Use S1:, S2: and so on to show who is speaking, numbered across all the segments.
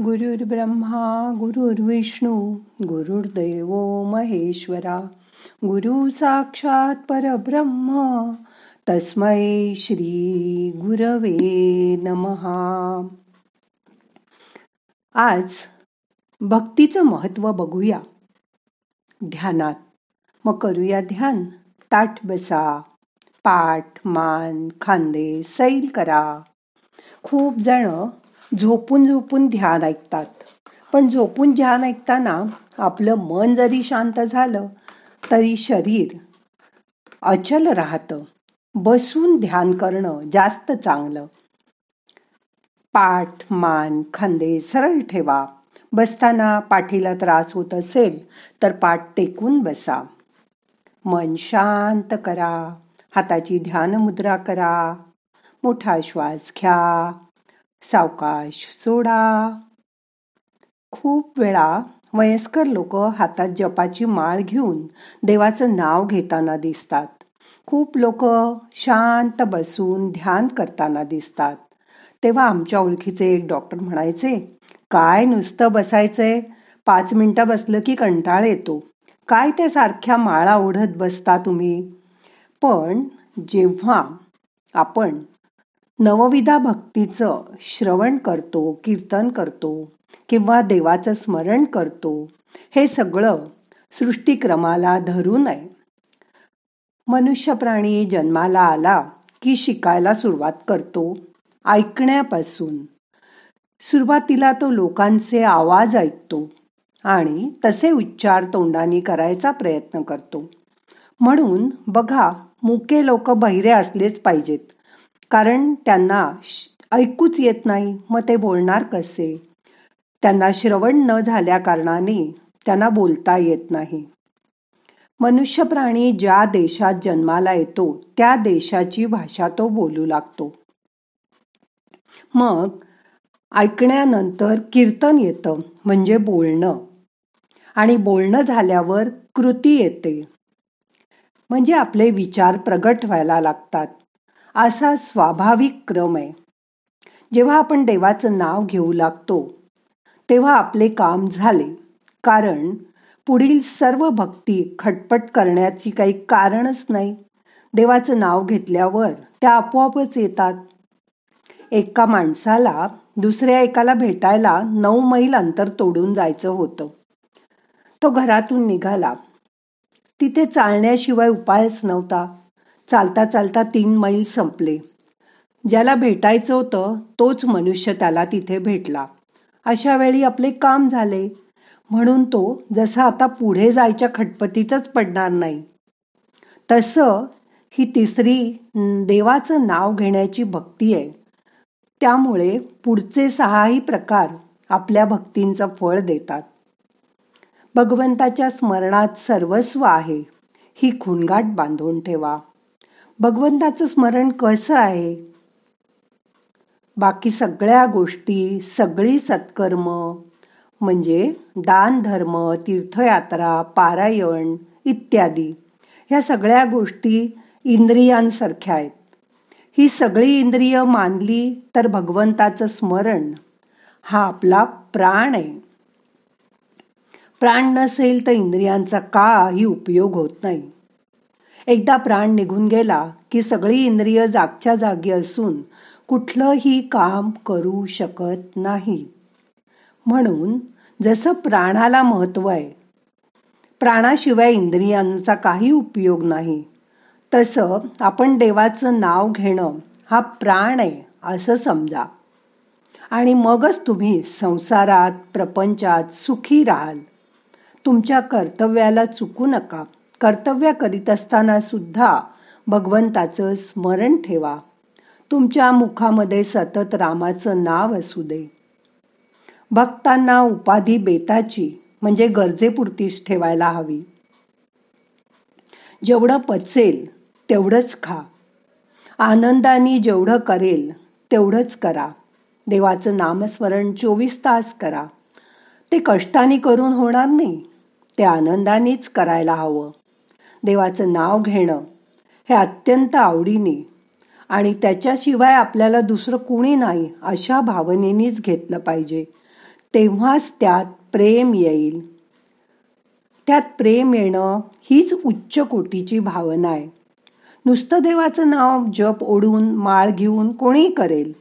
S1: गुरुर्ब्रह्मा गुरुर्विष्णू गुरुर्देव महेश्वरा गुरु साक्षात परब्रह्म तस्मै श्री गुरवे नमहा आज भक्तीचं महत्त्व बघूया. ध्यानात. मग करूया ध्यान. ताठ बसा. पाठ मान खांदे सैल करा. खूप जण झोपून झोपून ध्यान ऐकतात. पण झोपून ध्यान ऐकताना आपलं मन जरी शांत झालं तरी शरीर अचल राहतं. बसून ध्यान करणं जास्त चांगलं. पाठ मान खांदे सरळ ठेवा. बसताना पाठीला त्रास होत असेल तर पाठ टेकून बसा. मन शांत करा. हाताची ध्यान मुद्रा करा. मोठा श्वास घ्या. सावकाश सोडा. खूप वेळा वयस्कर लोक हातात जपाची माळ घेऊन देवाचं नाव घेताना दिसतात. खूप लोक शांत बसून ध्यान करताना दिसतात. तेव्हा आमच्या ओळखीचे एक डॉक्टर म्हणायचे काय नुसतं बसायचंय? पाच मिनटं बसलं की कंटाळ येतो. काय त्या सारख्या माळा ओढत बसता तुम्ही? पण जेव्हा आपण नवविधा भक्तीचं श्रवण करतो कीर्तन करतो किंवा देवाचं स्मरण करतो हे सगळं सृष्टिक्रमाला धरू नये मनुष्य प्राणी जन्माला आला की शिकायला सुरुवात करतो ऐकण्यापासून. सुरुवातीला तो लोकांचे आवाज ऐकतो आणि तसे उच्चार तोंडाने करायचा प्रयत्न करतो. म्हणून बघा मुके लोक बहिरे असलेच पाहिजेत. कारण त्यांना ऐकूच येत नाही मग ते बोलणार कसे? त्यांना श्रवण न झाल्या कारणाने त्यांना बोलता येत नाही. मनुष्य प्राणी ज्या देशात जन्माला येतो त्या देशाची भाषा तो बोलू लागतो. मग ऐकण्यानंतर कीर्तन येतं म्हणजे बोलणं. आणि बोलणं झाल्यावर कृती येते. म्हणजे आपले विचार प्रगट व्हायला लागतात. असा स्वाभाविक क्रम आहे. जेव्हा आपण देवाचं नाव घेऊ लागतो तेव्हा आपले काम झाले. कारण पुढील सर्व भक्ती खटपट करण्याची काही कारणच नाही. देवाचं नाव घेतल्यावर त्या आपोआपच येतात. एका माणसाला दुसऱ्या एकाला भेटायला नऊ मैल अंतर तोडून जायचं होतं. तो घरातून निघाला. तिथे चालण्याशिवाय उपायच नव्हता. चालता चालता तीन मैल संपले. ज्याला भेटायचं होतं तोच मनुष्य त्याला तिथे भेटला. अशा वेळी आपले काम झाले. म्हणून तो जसा आता पुढे जायच्या खटपटीतच पडणार नाही. तसं ही तिसरी देवाचं नाव घेण्याची भक्ती आहे. त्यामुळे पुढचे सहाही प्रकार आपल्या भक्तींचं फळ देतात. भगवंताच्या स्मरणात सर्वस्व आहे. ही खुणगाट बांधून ठेवा. भगवंताचं स्मरण कसं आहे? बाकी सगळ्या गोष्टी सगळी सत्कर्म म्हणजे दान धर्म तीर्थयात्रा पारायण इत्यादी. ह्या सगळ्या गोष्टी इंद्रियांसारख्या आहेत. ही सगळी इंद्रिय मानली तर भगवंताचं स्मरण हा आपला प्राण आहे. प्राण नसेल तर इंद्रियांचा काही उपयोग होत नाही. एकदा प्राण निघून गेला की सगळी इंद्रिय जागच्या जागी असून कुठलंही काम करू शकत नाही. म्हणून जसं प्राणाला महत्त्व आहे प्राणाशिवाय इंद्रियांचा काही उपयोग नाही तसं आपण देवाचं नाव घेणं हा प्राण आहे असं समजा. आणि मगच तुम्ही संसारात प्रपंचात सुखी राहाल. तुमच्या कर्तव्याला चुकू नका. कर्तव्य करीत असताना सुद्धा भगवंताचं स्मरण ठेवा. तुमच्या मुखामध्ये सतत रामाचं नाव असू दे. भक्तांना उपाधी बेताची म्हणजे गरजेपुरतीच ठेवायला हवी. जेवढं पचेल तेवढंच खा. आनंदाने जेवढं करेल तेवढंच करा. देवाचं नामस्मरण चोवीस तास करा. ते कष्टाने करून होणार नाही ते आनंदानेच करायला हवं. देवाचं नाव घेणं हे अत्यंत आवडीने आणि त्याच्याशिवाय आपल्याला दुसरं कुणी नाही अशा भावनेनीच घेतलं पाहिजे. तेव्हाच त्यात प्रेम येईल. त्यात प्रेम येणं हीच उच्च कोटीची भावना आहे. नुसतं देवाचं नाव जप ओढून माळ घेऊन कोणी करेल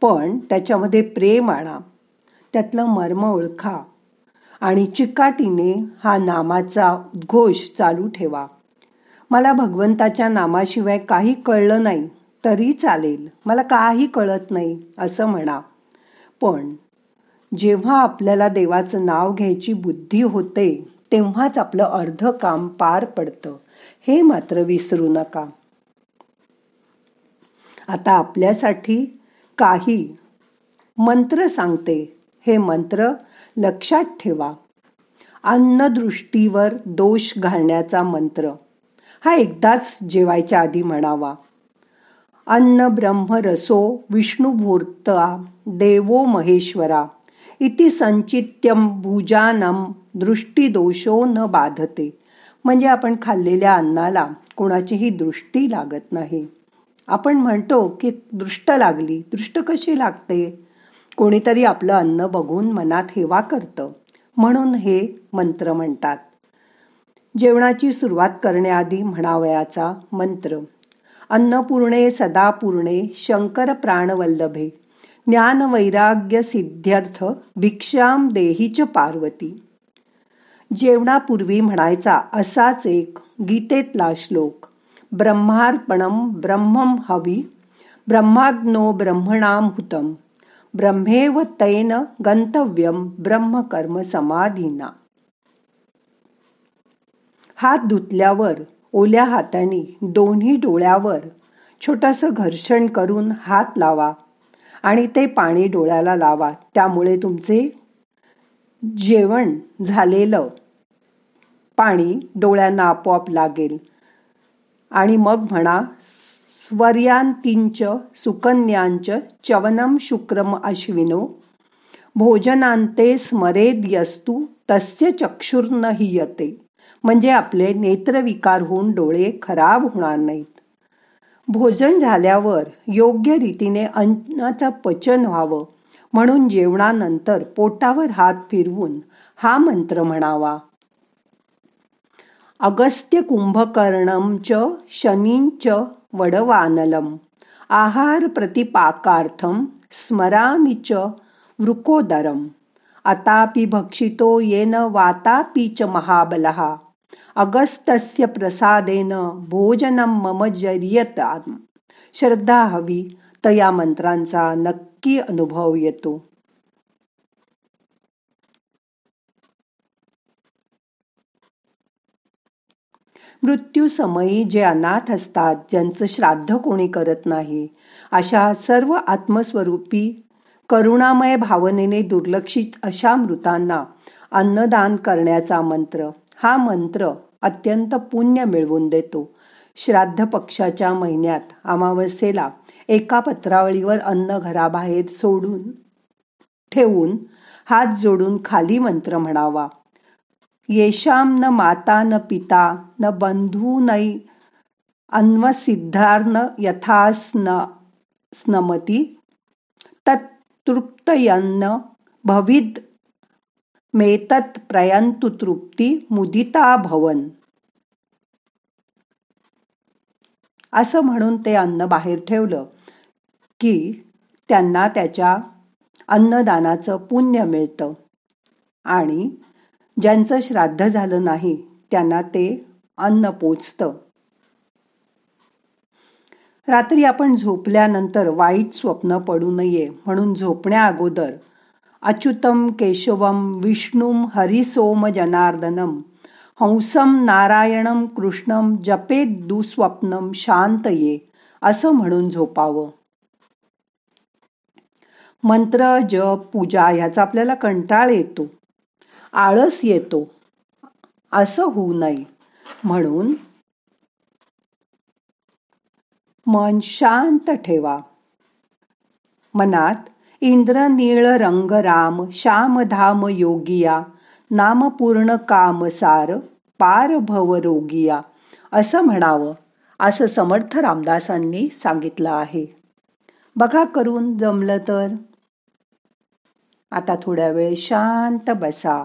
S1: पण त्याच्यामध्ये प्रेम आणा. त्यातलं मर्म ओळखा आणि चिकाटीने हा नामाचा उद्घोष चालू ठेवा. मला भगवंताच्या नामाशिवाय काही कळलं नाही तरी चालेल. मला काही कळत नाही असं म्हणा. पण जेव्हा आपल्याला देवाचं नाव घ्यायची बुद्धी होते तेव्हाच आपलं अर्ध काम पार पडतं. हे मात्र विसरू नका. आता आपल्यासाठी काही मंत्र सांगते. हे मंत्र लक्षात ठेवा. अन्नदृष्टीवर दोष घालण्याचा मंत्र. हा एकदाच जेवायच्या आधी म्हणावा. अन्न ब्रह्म रसो विष्णुभूर्ता देवो महेश्वरा इति संचित्यम भुजानम दृष्टीदोषो न बाधते. म्हणजे आपण खाल्लेल्या अन्नाला कोणाचीही दृष्टी लागत नाही. आपण म्हणतो की दृष्ट लागली दृष्ट कशी लागते? कोणीतरी आपलं अन्न बघून मनात हेवा करतं. म्हणून हे मंत्र म्हणतात. जेवणाची सुरुवात करण्याआधी म्हणावयाचा मंत्र. अन्नपूर्णे सदापूर्णे शंकर प्राणवल्लभे ज्ञान वैराग्य सिद्ध्यर्थ भिक्षाम देहीच पार्वती. जेवणापूर्वी म्हणायचा असाच एक गीतेतला श्लोक. ब्रह्मार्पणम ब्रह्मम हवी ब्रह्माग्नो ब्रह्मणाम हुतम. ब्रह्मेव तैन गंतव्यम ब्रह्मकर्म समाधीना. हात धुतल्यावर ओल्या हाताने दोन्ही डोळ्यावर छोटंसं घर्षण करून हात लावा आणि ते पाणी डोळ्याला लावा. त्यामुळे तुमचे जेवण झालेलं पाणी डोळ्यांना आपोआप लागेल. आणि मग म्हणा स्वर्यांतींच सुकन्यांच चवनम शुक्रम अश्विनो भोजनांते स्मरेद यस्तू तस्य चक्षुर्न हियते. म्हणजे आपले नेत्रविकार होऊन डोळे खराब होणार नाहीत. भोजन झाल्यावर योग्य रीतीने अन्नाचं पचन व्हावं. म्हणून जेवणानंतर पोटावर हात फिरवून हा मंत्र म्हणावा. अगस्त्य कुंभकर्णम च शनींच वडवानलम. आहार प्रतिपाकार्थम स्मरामी च वृकोदरम. अतापि भक्षितो येन वातापि च महाबलः। अगस्तस्य प्रसादेन भोजनं मम जर्यता श्रद्धा हवी तर या मंत्रांचा नक्की अनुभव येतो। मृत्यू समयी जे अनाथ असतात ज्यांचं श्राद्ध कोणी करत नाही अशा सर्व आत्मस्वरूपी करुणामय भावनेने दुर्लक्षित अशा मृतांना अन्नदान करण्याचा मंत्र. हा मंत्र अत्यंत पुण्य मिळवून देतो. श्राद्ध पक्षाच्या महिन्यात अमावस्येला एका पत्रावळीवर अन्न घराबाहेर सोडून ठेवून हात जोडून खाली मंत्र म्हणावा. येशाम न माता न पिता न बंधू नै अन्वसिद्धार्न यथास्न स्नमती तृप्तयन्न भविद मेतत प्रयंतु तृप्ती मुदिता भवन. असं म्हणून ते अन्न बाहेर ठेवलं की त्यांना त्याच्या अन्नदानाचं पुण्य मिळतं. आणि ज्यांचं श्राद्ध झालं नाही त्यांना ते अन्न पोचतं. रात्री आपण झोपल्यानंतर वाईट स्वप्न पडू नये म्हणून झोपण्या अगोदर अच्युतम केशवम विष्णुम हरिसोम जनार्दनम हंसम नारायणम कृष्णम जपेत दुस्वप्नम शांत ये असं म्हणून झोपावं. मंत्र जप पूजा ह्याचा आपल्याला कंटाळ येतो. आळस येतो. असं होऊ नये म्हणून मन शांत ठेवा. मनात इंद्र नीळ रंग राम श्याम धाम योगिया नामपूर्ण काम सार पार भव रोगिया असं म्हणावं असं समर्थ रामदासांनी सांगितलं आहे. बघा करून जमलं तर. आता थोड्या वेळ शांत बसा.